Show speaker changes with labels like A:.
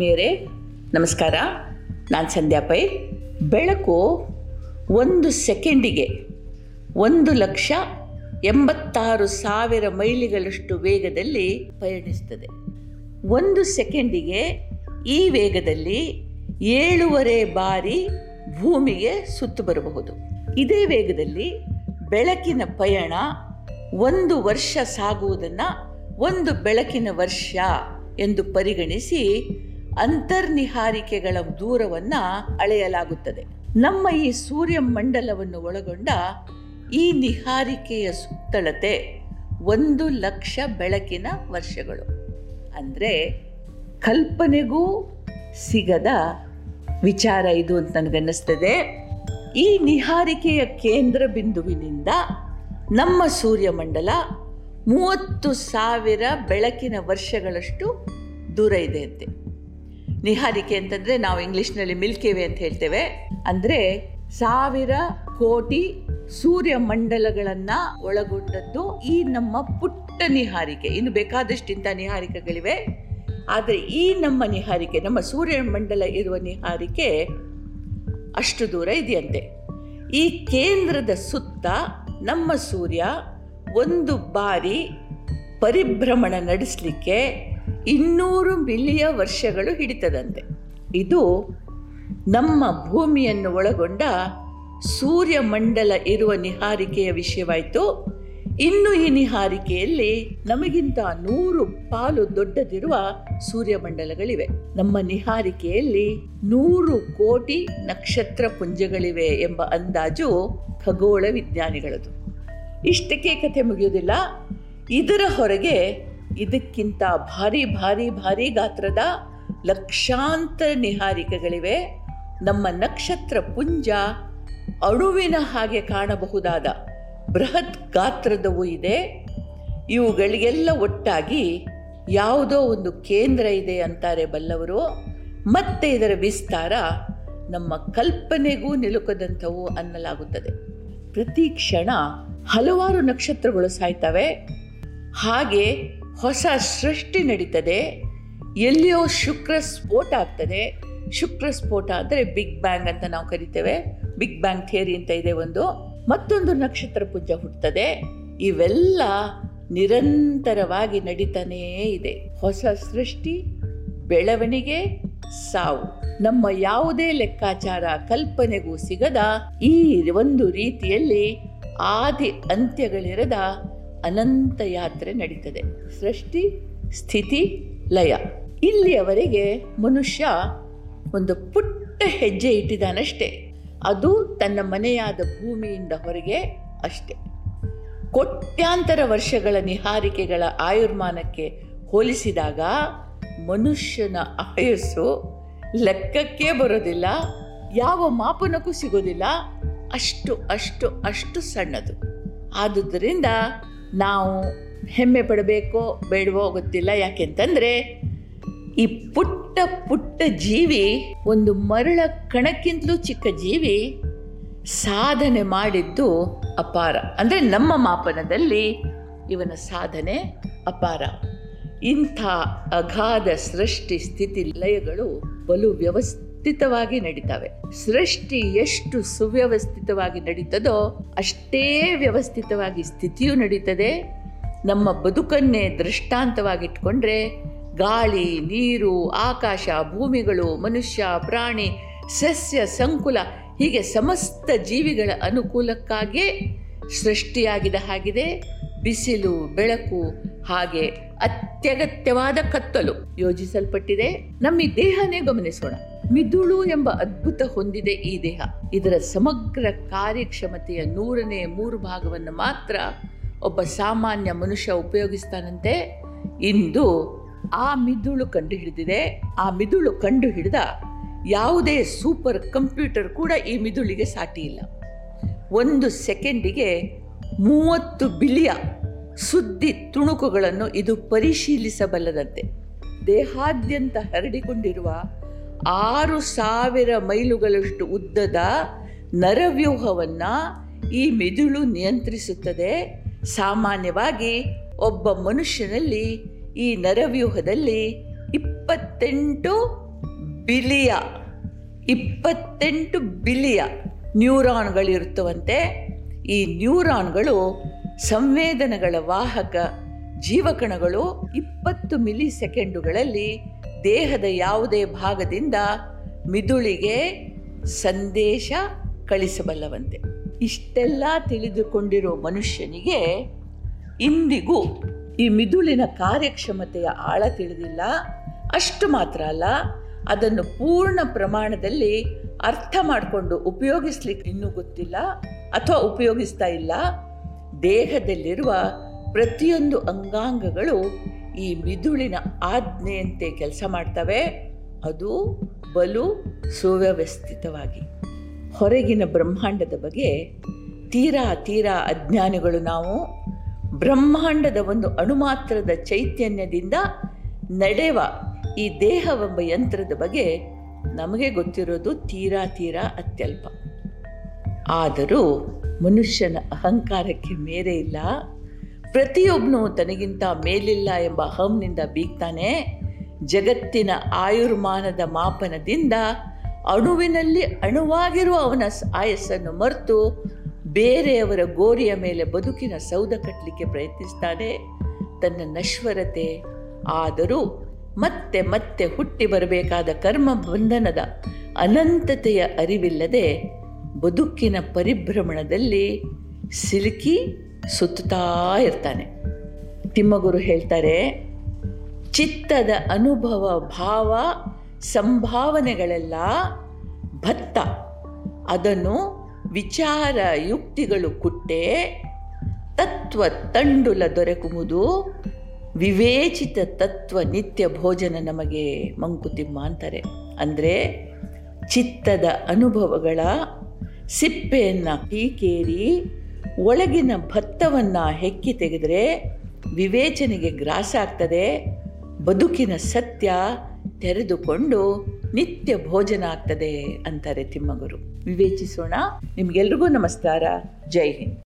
A: ಆತ್ಮೀಯರೇ, ನಮಸ್ಕಾರ. ನಾನು ಸಂಧ್ಯಾ ಪೈ. ಬೆಳಕು ಒಂದು ಸೆಕೆಂಡಿಗೆ ಒಂದು ಲಕ್ಷ ಎಂಬತ್ತಾರು ಸಾವಿರ ಮೈಲಿಗಳಷ್ಟು ವೇಗದಲ್ಲಿ ಪಯಣಿಸ್ತದೆ. ಒಂದು ಸೆಕೆಂಡಿಗೆ ಈ ವೇಗದಲ್ಲಿ ಏಳೂವರೆ ಬಾರಿ ಭೂಮಿಗೆ ಸುತ್ತು ಬರಬಹುದು. ಇದೇ ವೇಗದಲ್ಲಿ ಬೆಳಕಿನ ಪಯಣ ಒಂದು ವರ್ಷ ಸಾಗುವುದನ್ನು ಒಂದು ಬೆಳಕಿನ ವರ್ಷ ಎಂದು ಪರಿಗಣಿಸಿ ಅಂತರ್ನಿಹಾರಿಕೆಗಳ ದೂರವನ್ನು ಅಳೆಯಲಾಗುತ್ತದೆ. ನಮ್ಮ ಈ ಸೂರ್ಯ ಮಂಡಲವನ್ನು ಒಳಗೊಂಡ ಈ ನಿಹಾರಿಕೆಯ ಸುತ್ತಳತೆ ಒಂದು ಲಕ್ಷ ಬೆಳಕಿನ ವರ್ಷಗಳು. ಅಂದರೆ ಕಲ್ಪನೆಗೂ ಸಿಗದ ವಿಚಾರ ಇದು ಅಂತ ನನಗನ್ನಿಸ್ತದೆ. ಈ ನಿಹಾರಿಕೆಯ ಕೇಂದ್ರ ಬಿಂದುವಿನಿಂದ ನಮ್ಮ ಸೂರ್ಯಮಂಡಲ ಮೂವತ್ತು ಸಾವಿರ ಬೆಳಕಿನ ವರ್ಷಗಳಷ್ಟು ದೂರ ಇದೆ ಅಂತೆ. ನಿಹಾರಿಕೆ ಅಂತಂದರೆ ನಾವು ಇಂಗ್ಲೀಷ್ನಲ್ಲಿ ಮಿಲ್ಕಿವೆ ಅಂತ ಹೇಳ್ತೇವೆ. ಅಂದರೆ ಸಾವಿರ ಕೋಟಿ ಸೂರ್ಯ ಮಂಡಲಗಳನ್ನು ಒಳಗೊಂಡದ್ದು ಈ ನಮ್ಮ ಪುಟ್ಟ ನಿಹಾರಿಕೆ. ಇನ್ನು ಬೇಕಾದಷ್ಟಿಂತ ನಿಹಾರಿಕೆಗಳಿವೆ. ಆದರೆ ಈ ನಮ್ಮ ನಿಹಾರಿಕೆ, ನಮ್ಮ ಸೂರ್ಯ ಮಂಡಲ ಇರುವ ನಿಹಾರಿಕೆ ಅಷ್ಟು ದೂರ ಇದೆಯಂತೆ. ಈ ಕೇಂದ್ರದ ಸುತ್ತ ನಮ್ಮ ಸೂರ್ಯ ಒಂದು ಬಾರಿ ಪರಿಭ್ರಮಣ ನಡೆಸಲಿಕ್ಕೆ ಇನ್ನೂರು ಮಿಲಿಯ ವರ್ಷಗಳು ಹಿಡಿತದಂತೆ. ಇದು ನಮ್ಮ ಭೂಮಿಯನ್ನು ಒಳಗೊಂಡ ಸೂರ್ಯಮಂಡಲ ಇರುವ ನಿಹಾರಿಕೆಯ ವಿಷಯವಾಯಿತು. ಇನ್ನು ಈ ನಿಹಾರಿಕೆಯಲ್ಲಿ ನಮಗಿಂತ ನೂರು ಪಾಲು ದೊಡ್ಡದಿರುವ ಸೂರ್ಯಮಂಡಲಗಳಿವೆ. ನಮ್ಮ ನಿಹಾರಿಕೆಯಲ್ಲಿ ನೂರು ಕೋಟಿ ನಕ್ಷತ್ರ ಪುಂಜಗಳಿವೆ ಎಂಬ ಅಂದಾಜು ಖಗೋಳ ವಿಜ್ಞಾನಿಗಳದು. ಇಷ್ಟಕ್ಕೆ ಕಥೆ ಮುಗಿಯುವುದಿಲ್ಲ. ಇದರ ಹೊರಗೆ ಇದಕ್ಕಿಂತ ಭಾರಿ ಭಾರಿ ಭಾರಿ ಗಾತ್ರದ ಲಕ್ಷಾಂತರ ನಿಹಾರಿಕೆಗಳಿವೆ. ನಮ್ಮ ನಕ್ಷತ್ರ ಪುಂಜ ಅಣುವಿನ ಹಾಗೆ ಕಾಣಬಹುದಾದ ಬೃಹತ್ ಗಾತ್ರದವು ಇದೆ. ಇವುಗಳಿಗೆಲ್ಲ ಒಟ್ಟಾಗಿ ಯಾವುದೋ ಒಂದು ಕೇಂದ್ರ ಇದೆ ಅಂತಾರೆ ಬಲ್ಲವರು. ಮತ್ತೆ ಇದರ ವಿಸ್ತಾರ ನಮ್ಮ ಕಲ್ಪನೆಗೂ ನಿಲುಕದಂಥವು ಅನ್ನಲಾಗುತ್ತದೆ. ಪ್ರತಿ ಕ್ಷಣ ಹಲವಾರು ನಕ್ಷತ್ರಗಳು ಸಾಯ್ತವೆ. ಹಾಗೆ ಹೊಸ ಸೃಷ್ಟಿ ನಡೀತದೆ. ಎಲ್ಲಿಯೋ ಶುಕ್ರ ಸ್ಫೋಟ ಆಗ್ತದೆ. ಶುಕ್ರ ಸ್ಫೋಟ ಅಂದರೆ ಬಿಗ್ ಬ್ಯಾಂಗ್ ಅಂತ ನಾವು ಕರಿತೇವೆ. ಬಿಗ್ ಬ್ಯಾಂಗ್ ಥಿಯರಿ ಅಂತ ಇದೆ ಒಂದು. ಮತ್ತೊಂದು ನಕ್ಷತ್ರ ಪುಂಜ ಹುಟ್ಟುತ್ತದೆ ಇವೆಲ್ಲ ನಿರಂತರವಾಗಿ ನಡೀತಾನೇ ಇದೆ. ಹೊಸ ಸೃಷ್ಟಿ, ಬೆಳವಣಿಗೆ, ಸಾವು. ನಮ್ಮ ಯಾವುದೇ ಲೆಕ್ಕಾಚಾರ ಕಲ್ಪನೆಗೂ ಸಿಗದ ಈ ಒಂದು ರೀತಿಯಲ್ಲಿ ಆದಿ ಅಂತ್ಯಗಳಿರದ ಅನಂತ ಯಾತ್ರೆ ನಡೀತದೆ. ಸೃಷ್ಟಿ, ಸ್ಥಿತಿ, ಲಯ. ಇಲ್ಲಿಯವರೆಗೆ ಮನುಷ್ಯ ಒಂದು ಪುಟ್ಟ ಹೆಜ್ಜೆ ಇಟ್ಟಿದ್ದಾನಷ್ಟೇ. ಅದು ತನ್ನ ಮನೆಯಾದ ಭೂಮಿಯಿಂದ ಹೊರಗೆ ಅಷ್ಟೆ. ಕೋಟ್ಯಾಂತರ ವರ್ಷಗಳ ನಿಹಾರಿಕೆಗಳ ಆಯುರ್ಮಾನಕ್ಕೆ ಹೋಲಿಸಿದಾಗ ಮನುಷ್ಯನ ಆಯಸ್ಸು ಲೆಕ್ಕಕ್ಕೆ ಬರೋದಿಲ್ಲ, ಯಾವ ಮಾಪನಕ್ಕೂ ಸಿಗೋದಿಲ್ಲ, ಅಷ್ಟು ಅಷ್ಟು ಅಷ್ಟು ಸಣ್ಣದು. ಆದುದರಿಂದ ನಾವು ಹೆಮ್ಮೆ ಪಡಬೇಕೋ ಬೇಡವೋ ಗೊತ್ತಿಲ್ಲ. ಯಾಕೆಂತಂದರೆ ಈ ಪುಟ್ಟ ಪುಟ್ಟ ಜೀವಿ, ಒಂದು ಮರಳ ಕಣಕ್ಕಿಂತಲೂ ಚಿಕ್ಕ ಜೀವಿ ಸಾಧನೆ ಮಾಡಿದ್ದು ಅಪಾರ. ಅಂದರೆ ನಮ್ಮ ಮಾಪನದಲ್ಲಿ ಇವನ ಸಾಧನೆ ಅಪಾರ. ಇಂಥ ಅಗಾಧ ಸೃಷ್ಟಿ ಸ್ಥಿತಿ ಲಯಗಳು ಬಲು ವ್ಯವಸ್ಥಿತವಾಗಿ ನಡೀತವೆ. ಸೃಷ್ಟಿ ಎಷ್ಟು ಸುವ್ಯವಸ್ಥಿತವಾಗಿ ನಡೀತದೋ ಅಷ್ಟೇ ವ್ಯವಸ್ಥಿತವಾಗಿ ಸ್ಥಿತಿಯೂ ನಡೀತದೆ. ನಮ್ಮ ಬದುಕನ್ನೇ ದೃಷ್ಟಾಂತವಾಗಿಟ್ಕೊಂಡ್ರೆ ಗಾಳಿ, ನೀರು, ಆಕಾಶ, ಭೂಮಿಗಳು, ಮನುಷ್ಯ, ಪ್ರಾಣಿ, ಸಸ್ಯ, ಸಂಕುಲ ಹೀಗೆ ಸಮಸ್ತ ಜೀವಿಗಳ ಅನುಕೂಲಕ್ಕಾಗೇ ಸೃಷ್ಟಿಯಾಗಿದ ಹಾಗಿದೆ. ಬಿಸಿಲು, ಬೆಳಕು ಹಾಗೆ ಅತ್ಯಗತ್ಯವಾದ ಕತ್ತಲು ಯೋಜಿಸಲ್ಪಟ್ಟಿದೆ. ನಮ್ಮ ದೇಹನೇ ಗಮನಿಸೋಣ. ಮಿದುಳು ಎಂಬ ಅದ್ಭುತ ಹೊಂದಿದೆ ಈ ದೇಹ. ಇದರ ಸಮಗ್ರ ಕಾರ್ಯಕ್ಷಮತೆಯ ನೂರನೇ ಮೂರು ಭಾಗವನ್ನು ಮಾತ್ರ ಒಬ್ಬ ಸಾಮಾನ್ಯ ಮನುಷ್ಯ ಉಪಯೋಗಿಸ್ತಾನಂತೆ. ಇಂದು ಆ ಮಿದುಳು ಕಂಡು ಹಿಡಿದಿದೆ ಆ ಮಿದುಳು ಕಂಡು ಹಿಡಿದ ಯಾವುದೇ ಸೂಪರ್ ಕಂಪ್ಯೂಟರ್ ಕೂಡ ಈ ಮಿದುಳಿಗೆ ಸಾಟಿ ಇಲ್ಲ. ಒಂದು ಸೆಕೆಂಡಿಗೆ ಮೂವತ್ತು ಬಿಲಿಯ ಸುದ್ದಿ ತುಣುಕುಗಳನ್ನು ಇದು ಪರಿಶೀಲಿಸಬಲ್ಲದಂತೆ. ದೇಹಾದ್ಯಂತ ಹರಡಿಕೊಂಡಿರುವ ಆರು ಸಾವಿರ ಮೈಲುಗಳಷ್ಟು ಉದ್ದದ ನರವ್ಯೂಹವನ್ನು ಈ ಮಿದುಳು ನಿಯಂತ್ರಿಸುತ್ತದೆ. ಸಾಮಾನ್ಯವಾಗಿ ಒಬ್ಬ ಮನುಷ್ಯನಲ್ಲಿ ಈ ನರವ್ಯೂಹದಲ್ಲಿ ಇಪ್ಪತ್ತೆಂಟು ಬಿಲಿಯ ಇಪ್ಪತ್ತೆಂಟು ಬಿಲಿಯ ನ್ಯೂರಾನ್ಗಳಿರುತ್ತವಂತೆ. ಈ ನ್ಯೂರಾನ್ಗಳು ಸಂವೇದನೆಗಳ ವಾಹಕ ಜೀವಕಣಗಳು ಇಪ್ಪತ್ತು ಮಿಲಿ ಸೆಕೆಂಡುಗಳಲ್ಲಿ ದೇಹದ ಯಾವುದೇ ಭಾಗದಿಂದ ಮಿದುಳಿಗೆ ಸಂದೇಶ ಕಳಿಸಬಲ್ಲವಂತೆ. ಇಷ್ಟೆಲ್ಲ ತಿಳಿದುಕೊಂಡಿರೋ ಮನುಷ್ಯನಿಗೆ ಇಂದಿಗೂ ಈ ಮಿದುಳಿನ ಕಾರ್ಯಕ್ಷಮತೆಯ ಆಳ ತಿಳಿದಿಲ್ಲ. ಅಷ್ಟು ಮಾತ್ರ ಅಲ್ಲ, ಅದನ್ನು ಪೂರ್ಣ ಪ್ರಮಾಣದಲ್ಲಿ ಅರ್ಥ ಮಾಡಿಕೊಂಡು ಉಪಯೋಗಿಸ್ಲಿಕ್ಕೆ ಇನ್ನೂ ಗೊತ್ತಿಲ್ಲ ಅಥವಾ ಉಪಯೋಗಿಸ್ತಾ ಇಲ್ಲ. ದೇಹದಲ್ಲಿರುವ ಪ್ರತಿಯೊಂದು ಅಂಗಾಂಗಗಳು ಈ ಮಿದುಳಿನ ಆಜ್ಞೆಯಂತೆ ಕೆಲಸ ಮಾಡ್ತವೆ. ಅದು ಬಲು ಸುವ್ಯವಸ್ಥಿತವಾಗಿ. ಹೊರಗಿನ ಬ್ರಹ್ಮಾಂಡದ ಬಗ್ಗೆ ತೀರಾ ತೀರಾ ಅಜ್ಞಾನಿಗಳು ನಾವು ಬ್ರಹ್ಮಾಂಡದ ಒಂದು ಅಣುಮಾತ್ರದ ಚೈತನ್ಯದಿಂದ ನಡೆವ ಈ ದೇಹವೆಂಬ ಯಂತ್ರದ ಬಗ್ಗೆ ನಮಗೆ ಗೊತ್ತಿರೋದು ತೀರಾ ತೀರಾ ಅತ್ಯಲ್ಪ. ಆದರೂ ಮನುಷ್ಯನ ಅಹಂಕಾರಕ್ಕೆ ಮೇರೆ ಇಲ್ಲ. ಪ್ರತಿಯೊಬ್ಬನು ತನಗಿಂತ ಮೇಲಿಲ್ಲ ಎಂಬ ಅಹಂನಿಂದ ಬೀಗ್ತಾನೆ. ಜಗತ್ತಿನ ಆಯುರ್ಮಾನದ ಮಾಪನದಿಂದ ಅಣುವಿನಲ್ಲಿ ಅಣುವಾಗಿರುವ ಅವನ ಆಯಸ್ಸನ್ನು ಮರೆತು ಬೇರೆಯವರ ಗೋರಿಯ ಮೇಲೆ ಬದುಕಿನ ಸೌದ ಕಟ್ಟಲಿಕ್ಕೆ ಪ್ರಯತ್ನಿಸ್ತಾನೆ. ತನ್ನ ನಶ್ವರತೆ ಆದರೂ ಮತ್ತೆ ಮತ್ತೆ ಹುಟ್ಟಿ ಬರಬೇಕಾದ ಕರ್ಮ ಬಂಧನದ ಅನಂತತೆಯ ಅರಿವಿಲ್ಲದೆ ಬದುಕಿನ ಪರಿಭ್ರಮಣದಲ್ಲಿ ಸಿಲುಕಿ ಸುತ್ತುತ್ತಾ ಇರ್ತಾನೆ. ತಿಮ್ಮಗುರು ಹೇಳ್ತಾರೆ, ಚಿತ್ತದ ಅನುಭವ, ಭಾವ, ಸಂಭಾವನೆಗಳೆಲ್ಲ ಭತ್ತ. ಅದನ್ನು ವಿಚಾರ ಯುಕ್ತಿಗಳು ಕುಟ್ಟೆ, ತತ್ವ ತಂಡುಲ ದೊರಕುವುದು, ವಿವೇಚಿತ ತತ್ವ ನಿತ್ಯ ಭೋಜನ ನಮಗೆ ಮಂಕುತಿಮ್ಮ ಅಂತಾರೆ. ಅಂದರೆ, ಚಿತ್ತದ ಅನುಭವಗಳ ಸಿಪ್ಪೆಯನ್ನು ಟೀಕೇರಿ ಒಳಗಿನ ಭತ್ತವನ್ನು ಹೆಕ್ಕಿ ತೆಗೆದರೆ ವಿವೇಚನೆಗೆ ಗ್ರಾಸ ಆಗ್ತದೆ, ಬದುಕಿನ ಸತ್ಯ ತೆರೆದುಕೊಂಡು ನಿತ್ಯ ಭೋಜನ ಆಗ್ತದೆ ಅಂತಾರೆ ತಿಮ್ಮಗುರು. ವಿವೇಚಿಸೋಣ. ನಿಮಗೆಲ್ರಿಗೂ ನಮಸ್ಕಾರ. ಜೈ ಹಿಂದ್.